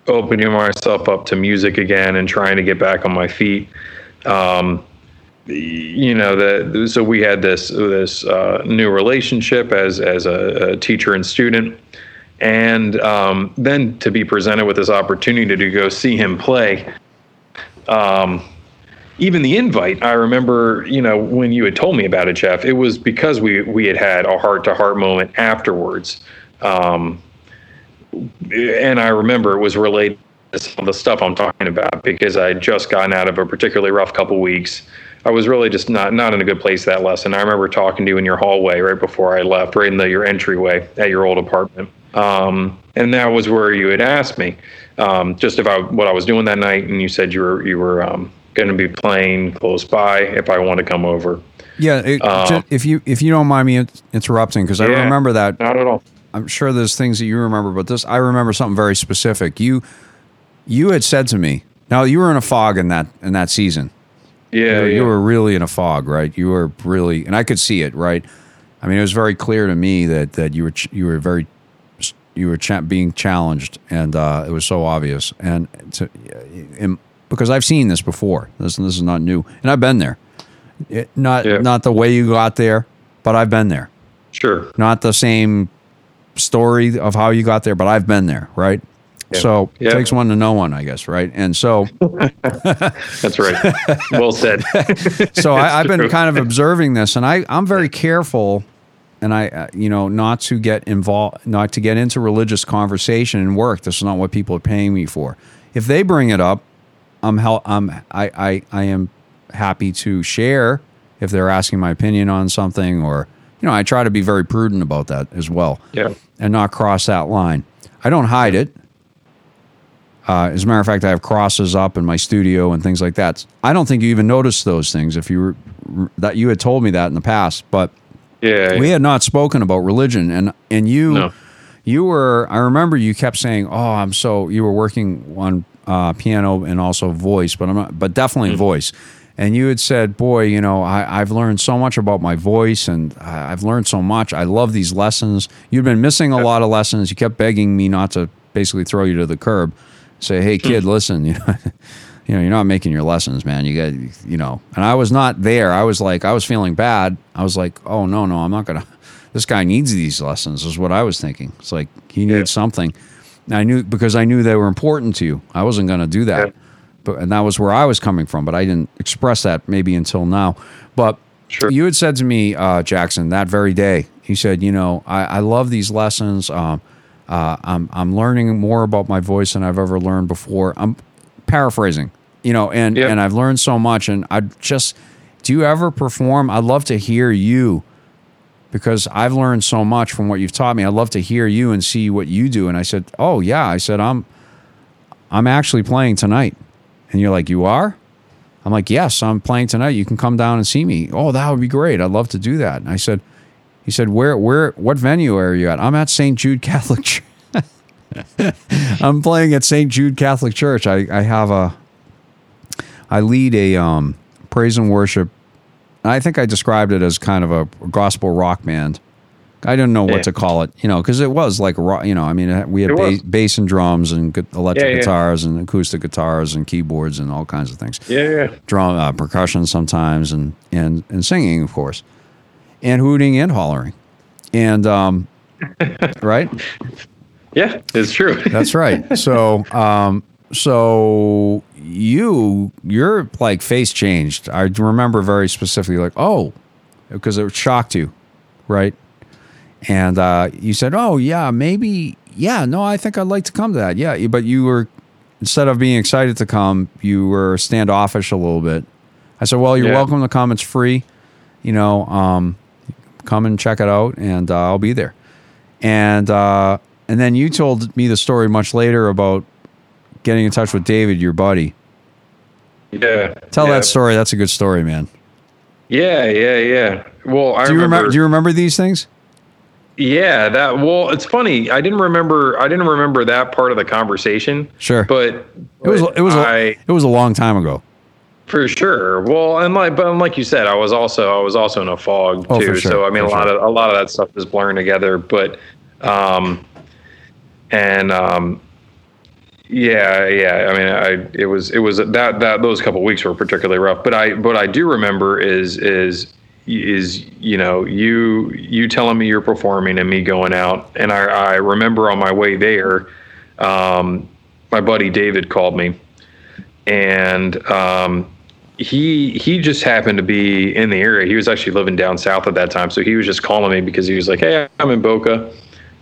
opening myself up to music again and trying to get back on my feet. Um, you know that so we had this this uh, new relationship as as a, a teacher and student, and um, then to be presented with this opportunity to go see him play. Um, even the invite, I remember, you know, when you had told me about it, Jeff, it was because we we had had a heart to heart moment afterwards, um, and I remember it was related to some of the stuff I'm talking about because I had just gotten out of a particularly rough couple weeks. I was really just not not in a good place that lesson. I remember talking to you in your hallway right before I left, right in the your entryway at your old apartment, um, and that was where you had asked me um, just about what I was doing that night, and you said you were you were um, going to be playing close by if I want to come over. Yeah, it, Um, ju- if you if you don't mind me interrupting, because I Yeah. remember that. Not at all. I'm sure there's things that you remember, but this I remember something very specific. You you had said to me. Now you were in a fog in that in that season. Yeah, you, yeah. you were really in a fog, right? You were really, and I could see it, right? I mean, it was very clear to me that that you were ch- you were very you were cha- being challenged, and uh, it was so obvious. And to, and because I've seen this before, this this is not new, and I've been there. It, not Yeah. not the way you got there, but I've been there. sure. Not the same story of how you got there, but I've been there, right? So it takes one to know one, I guess, right? And so <laughs> <laughs> That's right. well said. <laughs> so I, I've been kind of observing this, and I I'm very careful, and I uh, you know not to get involved, not to get into religious conversation and work. This is not what people are paying me for. If they bring it up, I'm hel- I'm I I I am happy to share if they're asking my opinion on something, or you know I try to be very prudent about that as well, Yeah. and not cross that line. I don't hide it. Uh, as a matter of fact, I have crosses up in my studio and things like that. I don't think you even noticed those things if you were that you had told me that in the past, but Yeah. we had not spoken about religion, and and you No. you were. I remember you kept saying, "Oh, I'm so." You were working on uh, piano and also voice, but I'm not, but definitely Mm-hmm. voice. And you had said, "Boy, you know, I, I've learned so much about my voice, and I- I've learned so much. I love these lessons. You'd been missing a lot of lessons. You kept begging me not to basically throw you to the curb. Say, hey, Hmm. kid, listen, <laughs> you know." You know, you're not making your lessons, man. You got, you know, and I was not there. I was like, I was feeling bad. I was like, oh no, no, I'm not gonna, <laughs> this guy needs these lessons. Is what I was thinking. It's like he needs Yeah. something. And I knew because I knew they were important to you. I wasn't going to do that, Yeah. but and that was where I was coming from. But I didn't express that maybe until now. But Sure. you had said to me, uh, Jackson, that very day. He said, "You know, I, I love these lessons. Um, uh, I'm I'm learning more about my voice than I've ever learned before. I'm paraphrasing, you know, and Yep. and I've learned so much. And I just, do you ever perform? I'd love to hear you because I've learned so much from what you've taught me. I'd love to hear you and see what you do. And I said, oh yeah. I said, I'm I'm actually playing tonight. And you're like, you are? I'm like, yes, I'm playing tonight. You can come down and see me. Oh, that would be great. I'd love to do that. And I said, he said, where, where, what venue are you at? I'm at St. Jude Catholic <laughs> Church. I'm playing at St. Jude Catholic Church. I, I have a, I lead a um, praise and worship. I think I described it as kind of a gospel rock band. I didn't know what Yeah. to call it, you know, because it was like rock. You know, I mean, we had It ba- bass and drums and electric Yeah, yeah. guitars and acoustic guitars and keyboards and all kinds of things Yeah, yeah. drum uh, percussion sometimes and and and singing of course and hooting and hollering. And um <laughs> right? Yeah, it's true. <laughs> that's right. So um so you your like face changed. I remember very specifically like oh because it shocked you right? And uh you said oh yeah maybe yeah no i think i'd like to come to that. Yeah but you were instead of being excited to come you were standoffish a little bit. I said well you're Yeah. welcome to come. It's free. You know um come and check it out and uh, i'll be there and uh and then you told me the story much later about getting in touch with david your buddy yeah. tell yeah. that story that's a good story man Yeah, yeah, yeah. Well, I do you remember. remember do you remember these things yeah, that. Well, it's funny. I didn't remember. I didn't remember that part of the conversation. Sure. But it was it was I, a, it was a long time ago For sure. Well, and like, but like you said, I was also I was also in a fog Oh, too. sure, So I mean, for a lot sure. of a lot of that stuff is blurring together. But, um, and um, yeah, yeah. I mean, I it was it was that that those couple weeks were particularly rough. But I what I do remember is is is you know you you telling me you're performing and me going out and I, I remember on my way there um, my buddy david called me and um, he he just happened to be in the area. He was actually living down south at that time, so he was just calling me because he was like, "Hey, I'm in Boca.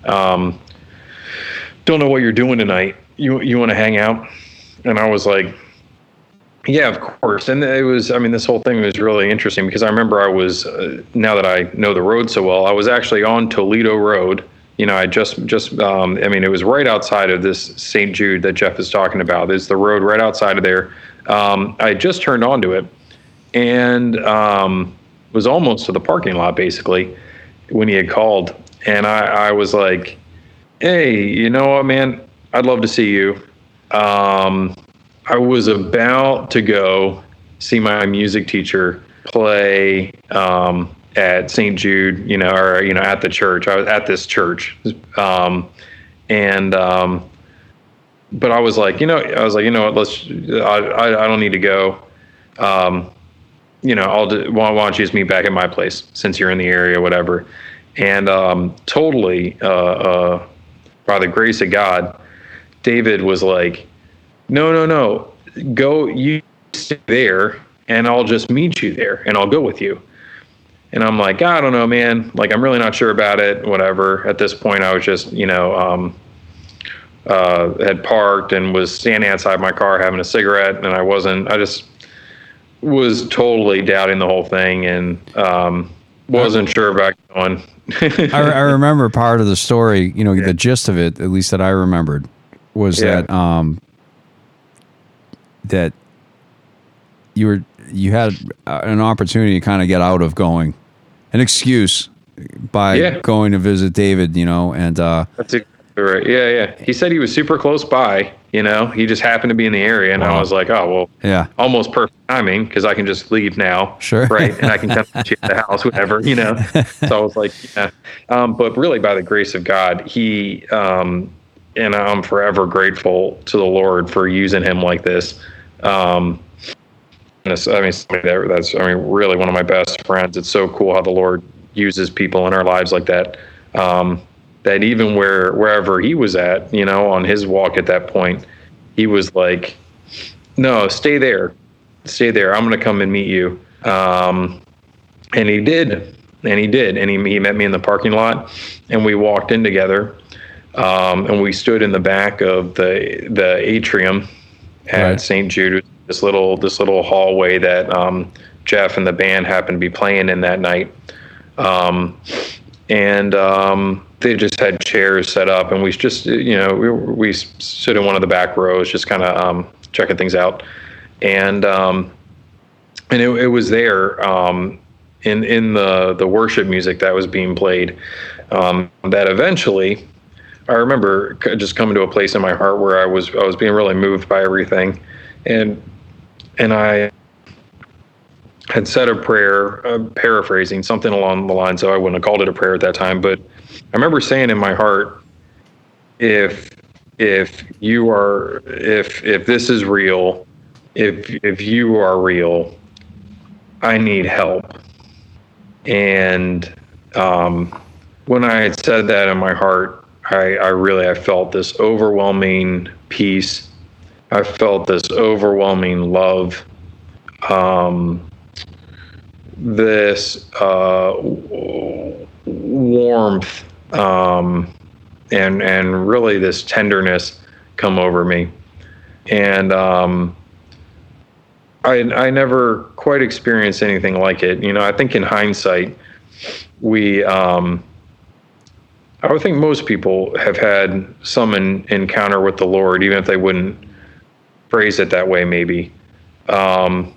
Um, don't know what you're doing tonight. You you want to hang out?" And I was like, "Yeah, of course." And it was, I mean, this whole thing was really interesting because I remember I was uh, now that I know the road so well, I was actually on Toledo Road. You know, I just just um, I mean, it was right outside of this St. Jude that Jeff is talking about. There's the road right outside of there. Um, I just turned onto it and um, was almost to the parking lot basically when he had called, and I, I was like, "Hey, you know what, man? I'd love to see you." Um, I was about to go see my music teacher play um, at St. Jude, you know, or you know, at the church. I was at this church, um, and um, but I was like, you know, I was like, you know what? Let's. I I, I don't need to go. Um, you know, I'll do, why, why don't you just meet back at my place since you're in the area, whatever. And um, totally, uh, uh, by the grace of God, David was like, no, no, no, go, you stay there, and I'll just meet you there, and I'll go with you. And I'm like, I don't know, man. Like, I'm really not sure about it. Whatever. At this point, I was just, you know, um, uh, had parked and was standing outside my car having a cigarette, and I wasn't. I just was totally doubting the whole thing and um, wasn't sure about going. I, I <laughs> remember part of the story, you know, the gist of it, at least that I remembered, was Yeah. that um, that you were you had uh, an opportunity to kind of get out of going, an excuse by Yeah. going to visit David, you know, and uh, That's exactly right. Yeah, yeah. He said he was super close by. You know, he just happened to be in the area, and I was like, oh well, yeah, almost perfect timing because I can just leave now. Sure. Right. And I can come to the house, whatever, you know. <laughs> So I was like, yeah. Um, but really, by the grace of God, he, um, and I'm forever grateful to the Lord for using him like this. Um, I mean, somebody that, that's, I mean, really one of my best friends. It's so cool how the Lord uses people in our lives like that. Um, that even where wherever he was at, you know, on his walk at that point, he was like, "No, stay there, stay there. I'm going to come and meet you." Um, and he did, and he did, and he he met me in the parking lot, and we walked in together, um, and we stood in the back of the the atrium at Right. St. Jude, this little this little hallway that um, Jeff and the band happened to be playing in that night. Um, and um, they just had chairs set up, and we just, you know, we, we stood in one of the back rows, just kind of um, checking things out, and um, and it, it was there um, in in the the worship music that was being played. Um, that eventually, I remember just coming to a place in my heart where I was I was being really moved by everything, and and I had said a prayer, uh, paraphrasing something along the lines So I wouldn't have called it a prayer at that time, but I remember saying in my heart, if if you are if if this is real, if if you are real, I need help. And um, when I had said that in my heart, I, I really I felt this overwhelming peace. I felt this overwhelming love. Um, this uh, warmth um, and and really this tenderness come over me, and um, I I never quite experienced anything like it. You know, I think in hindsight, we um, I would think most people have had some en- encounter with the Lord, even if they wouldn't phrase it that way, maybe. Um,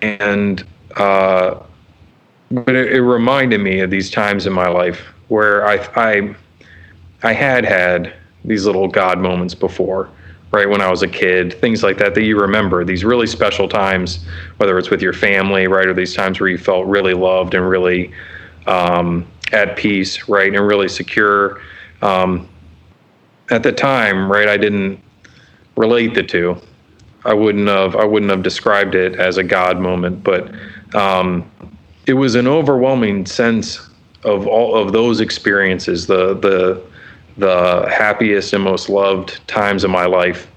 and uh, but it, it reminded me of these times in my life where I I I had had these little God moments before, right when I was a kid, things like that that you remember these really special times, whether it's with your family, right, or these times where you felt really loved and really um, at peace, right, and really secure. Um, at the time, right, I didn't relate the two. I wouldn't have I wouldn't have described it as a God moment, but um, it was an overwhelming sense of all of those experiences, the the the happiest and most loved times of my life,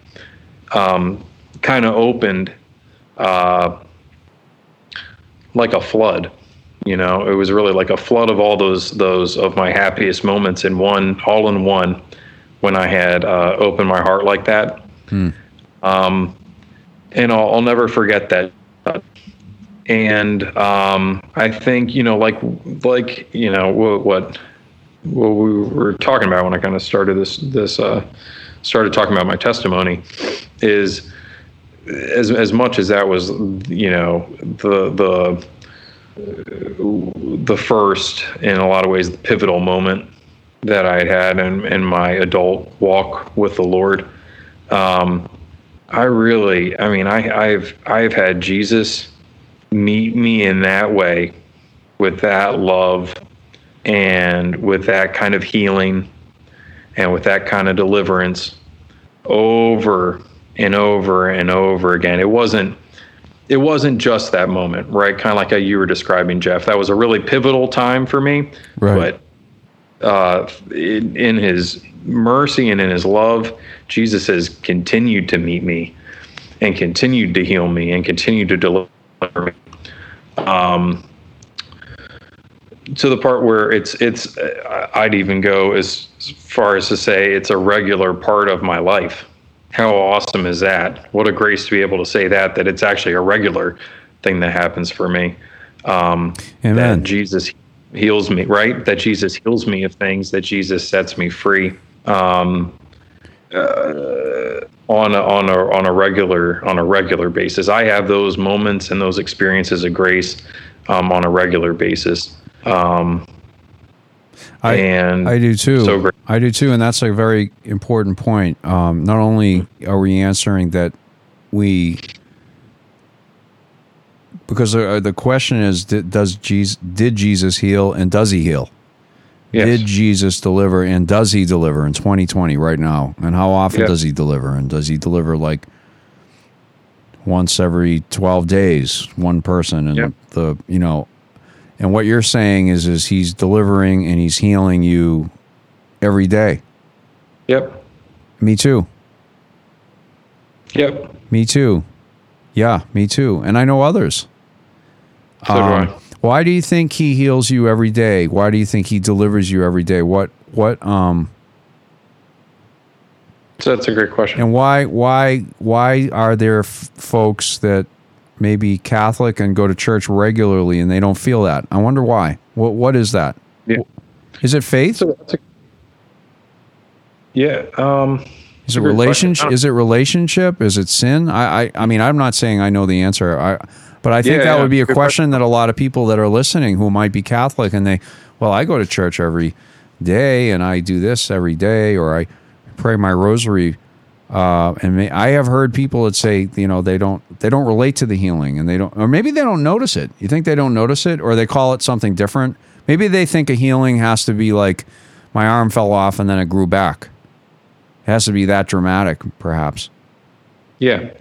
um, kind of opened uh, like a flood. You know, it was really like a flood of all those those of my happiest moments in one, all in one, when I had uh, opened my heart like that. Um, and I'll, I'll never forget that. And um, I think you know, like like you know what what what we were talking about when I kind of started this this uh, started talking about my testimony is as as much as that was you know the the the first in a lot of ways the pivotal moment that I had had in, in my adult walk with the Lord. Um, I really, I mean, I, I've I've had Jesus meet me in that way, with that love, and with that kind of healing, and with that kind of deliverance, over and over and over again. It wasn't it wasn't just that moment, right? Kind of like how you were describing, Jeff. That was a really pivotal time for me. Right. But uh, in, in His mercy and in His love, Jesus has continued to meet me, and continued to heal me, and continued to deliver. Um, to the part where it's it's I'd even go as far as to say it's a regular part of my life. How awesome is that? What a grace to be able to say that that it's actually a regular thing that happens for me. Um, Amen. That Jesus heals me, right? That Jesus heals me of things. That Jesus sets me free. Um, uh, on a, on a on a regular on a regular basis. I have those moments and those experiences of grace um, on a regular basis. Um, I, and I do too. So great. I do too, and that's a very important point. Um, not only are we answering that we, because uh, the question is, did, does Jesus did Jesus heal and does he heal? Yes. Did Jesus deliver and does he deliver in 2020 right now? And how often Yeah. does he deliver? And does he deliver like once every 12 days, one person? And Yeah. the, you know, And what you're saying is, is he's delivering and he's healing you every day. Yep. Me too. Yep. Me too. Yeah, me too. And I know others. So do um, I. Why do you think he heals you every day? Why do you think he delivers you every day? What what um So that's a great question. and why why why are there f- folks that may be Catholic and go to church regularly and they don't feel that? I wonder why. What what is that? Yeah. Is it faith? So that's a, yeah. Um, Is it relationship? Is it relationship? Is it sin? I, I, I mean, I'm not saying I know the answer. I, but I think Yeah, that yeah. would be a question that a lot of people that are listening who might be Catholic and they, well, I go to church every day and I do this every day, or I pray my rosary. Uh, and may, I have heard people that say, you know, they don't, they don't relate to the healing, and they don't, or maybe they don't notice it. You think they don't notice it, or they call it something different? Maybe they think a healing has to be like, my arm fell off and then it grew back. It has to be that dramatic, perhaps. Yeah,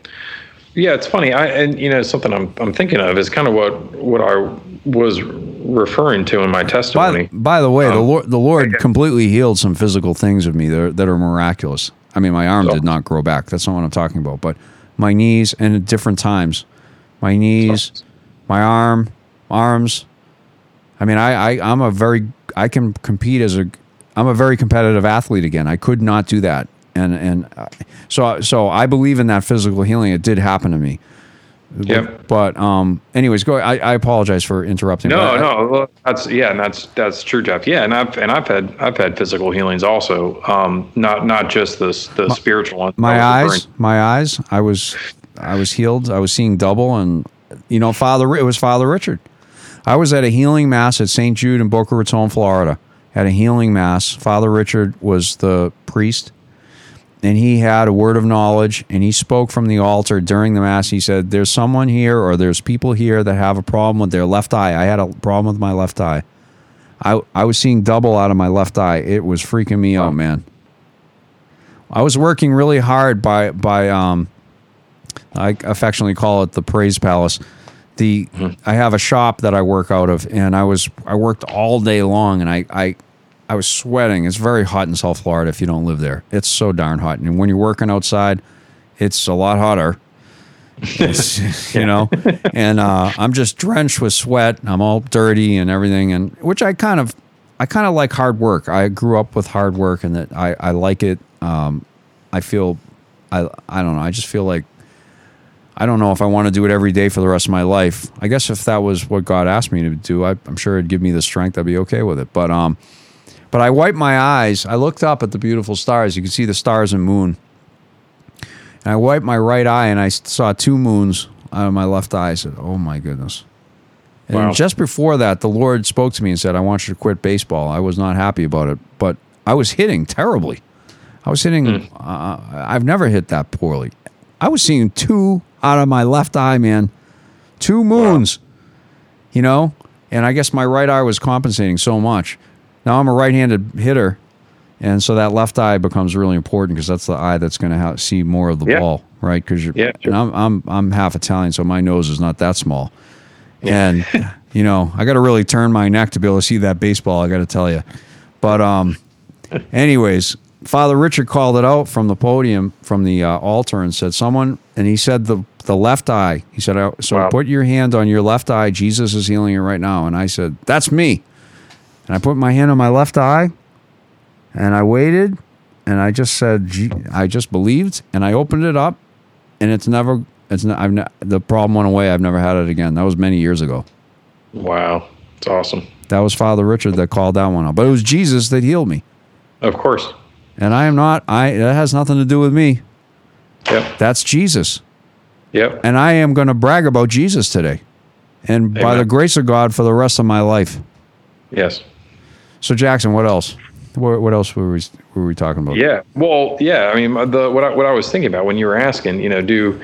yeah. It's funny. I and you know something I'm I'm thinking of is kind of what what I was referring to in my testimony. By, by the way, the Um, Lord, the Lord completely healed some physical things of me that are, that are miraculous. I mean, my arm So- did not grow back. That's not what I'm talking about. But my knees, and at different times, my knees, my arm, arms. I mean, I, I I'm a very I can compete as a I'm a very competitive athlete again. I could not do that, and and uh, so so I believe in that physical healing. It did happen to me. Yep. But um, anyways, go. I, I apologize for interrupting. No, I- no, well, that's yeah, and that's that's true, Jeff. Yeah, and I've and I've had I've had physical healings also, um, not not just the the spiritual one. my eyes my eyes i was i was healed i was seeing double and you know father it was father richard i was at a healing mass at st jude in boca raton florida at a healing mass father richard was the priest and he had a word of knowledge and he spoke from the altar during the mass. He said there's someone here or there's people here that have a problem with their left eye. I had a problem with my left eye. I, I was seeing double out of my left eye. It was freaking me out man. I was working really hard by by um, I affectionately call it the Praise Palace. The I have a shop that I work out of, and I was I worked all day long, and I I I was sweating. It's very hot in South Florida if you don't live there. It's so darn hot, and when you're working outside, it's a lot hotter. <laughs> <laughs> You know, and uh, I'm just drenched with sweat. I'm all dirty and everything, and which I kind of, I kind of like hard work. I grew up with hard work, and that I, I like it. Um, I feel, I, I don't know. I just feel like, I don't know if I want to do it every day for the rest of my life. I guess if that was what God asked me to do, I, I'm sure it'd give me the strength. I'd be okay with it. But um, but I wiped my eyes. I looked up at the beautiful stars. You can see the stars and moon. And I wiped my right eye and I saw two moons out of my left eye. I said, "Oh my goodness!" And Wow. just before that, the Lord spoke to me and said, "I want you to quit baseball." I was not happy about it, but I was hitting terribly. I was hitting. Uh, I've never hit that poorly. I was seeing two out of my left eye, man. Two moons. You know, and I guess my right eye was compensating so much. Now I'm a right-handed hitter, and so that left eye becomes really important because that's the eye that's going to ha- see more of the Yeah. ball, right? Because you're, Yeah, sure. and I'm I'm I'm half Italian, so my nose is not that small, and <laughs> you know I got to really turn my neck to be able to see that baseball. I got to tell you, but um, anyways, Father Richard called it out from the podium, from the uh, altar, and said, "Someone," and he said the the left eye. He said, "I- "So Wow. put your hand on your left eye. Jesus is healing it right now." And I said, "That's me." And I put my hand on my left eye, and I waited, and I just said, "Gee," "I just believed," and I opened it up, and it's never. It's not. I've ne- the problem went away. I've never had it again. That was many years ago. Wow, it's awesome. That was Father Richard that called that one out. But it was Jesus that healed me. Of course. And I am not I that has nothing to do with me. Yep. That's Jesus. Yep. And I am going to brag about Jesus today. And by the grace of God for the rest of my life. Yes. So Jackson, what else? What, what else were we were we talking about? Yeah. Well, yeah. I mean, the what I, what I was thinking about when you were asking, you know, do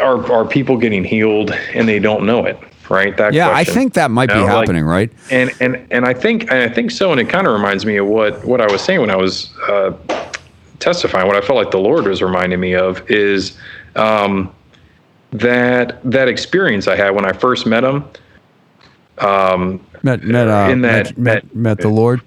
are are people getting healed and they don't know it? Right. That. Yeah, I think that might be You know, like- happening, right? and and and I think and I think so, and it kind of reminds me of what what I was saying when I was uh, testifying. What I felt like the Lord was reminding me of is um, that that experience I had when I first met Him. Um, met met uh, in met, that- met, that- met the Lord.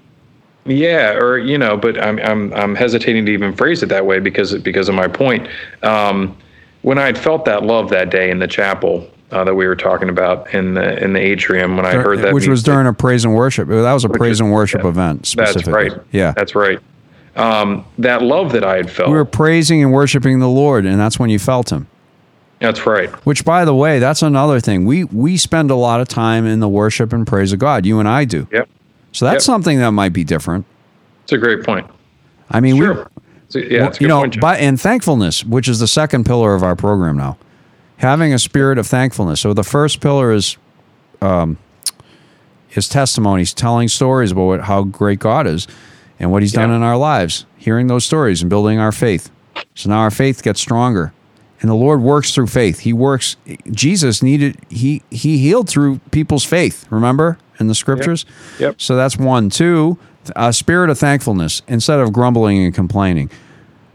Yeah, or you know, but I'm I'm I'm hesitating to even phrase it that way because because of my point. Um, when I had felt that love that day in the chapel uh, that we were talking about in the in the atrium, when I heard that, which was during a praise and worship. That was a praise is- and worship yeah. event That's right. Yeah. that's right. Um, that love that I had felt. we were praising and worshiping the Lord, and that's when you felt Him. That's right. Which, by the way, that's another thing. We we spend a lot of time in the worship and praise of God. You and I do. Yep, So that's Yep. something that might be different. it's a great point. I mean, Sure. we, yeah, it's a you know, point, by, and thankfulness, which is the second pillar of our program now, having a spirit of thankfulness. So the first pillar is, um, is testimonies, telling stories about what, how great God is and what He's done Yeah. in our lives, hearing those stories and building our faith. So now our faith gets stronger, and the Lord works through faith. He works. Jesus needed he he healed through people's faith. Remember in the scriptures. Yep. So that's one. Two, a spirit of thankfulness instead of grumbling and complaining.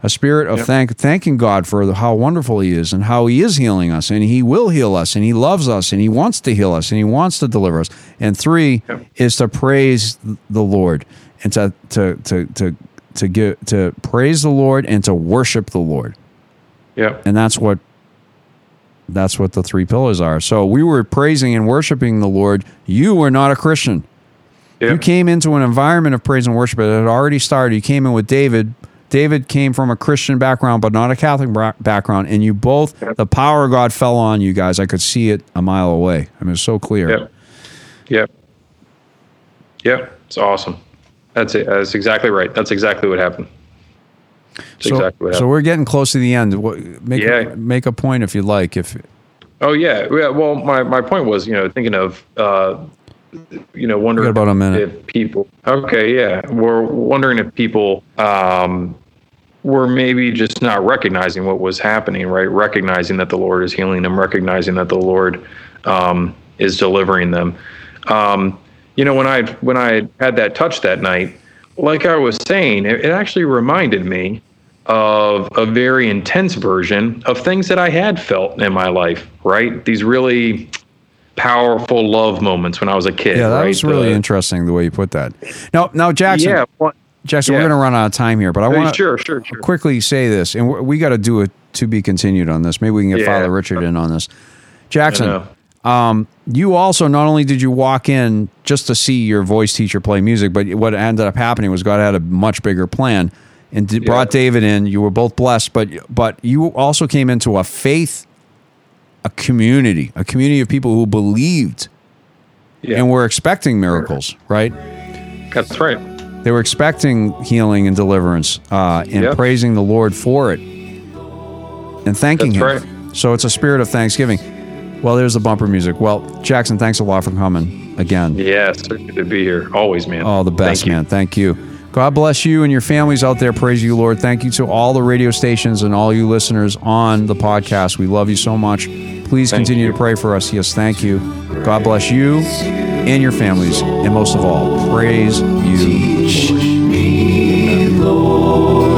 A spirit of Yep. thank thanking God for the, how wonderful He is and how He is healing us and He will heal us and He loves us and He wants to heal us and He wants to deliver us. And three Yep. is to praise the Lord and to to to to to give to praise the Lord and to worship the Lord. Yeah, And that's what that's what the three pillars are. So we were praising and worshiping the Lord. You were not a Christian. yeah, You came into an environment of praise and worship. It had already started. You came in with David. David came from a Christian background, but not a Catholic background. And you both, Yep. the power of God fell on you guys. I could see it a mile away. I mean, it was so clear. Yep. Yep. Yep. It's awesome. That's it. That's exactly right. That's exactly what happened. That's So, exactly so we're getting close to the end. Make, Yeah. make a point if you like. If Oh yeah. yeah. Well, my, my point was, you know, thinking of, uh, you know, wondering about a minute. if people. Okay. Yeah. We're wondering if people um, were maybe just not recognizing what was happening. Right. Recognizing that the Lord is healing them. Recognizing that the Lord um, is delivering them. Um, you know, when I when I had that touch that night, like I was saying, it, it actually reminded me of a very intense version of things that I had felt in my life. Right, these really powerful love moments when I was a kid. yeah, that right? was really The- interesting the way you put that. Now, now Jackson, Yeah. well, Jackson, we're going to run out of time here, but I want to sure, sure, sure. quickly say this, and we- we got to do it to be continued on this. Maybe we can get Yeah. Father Richard in on this. Jackson. Um, you also not only did you walk in just to see your voice teacher play music, but what ended up happening was God had a much bigger plan and d- brought David in. You were both blessed, but but you also came into a faith, a community, a community of people who believed Yeah, and were expecting miracles, right? that's right. They were expecting healing and deliverance uh, and Yep. praising the Lord for it and thanking That's Him. So it's a spirit of thanksgiving. Well, there's the bumper music. Well, Jackson, thanks a lot for coming again. Yeah, good to be here. Always, man. Oh, the best, Thank you. man. Thank you. God bless you and your families out there. Praise you, Lord. Thank you to all the radio stations and all you listeners on the podcast. We love you so much. Please Thank continue you. to pray for us. Yes, thank you. God bless you and your families. And most of all, praise you. me, Lord.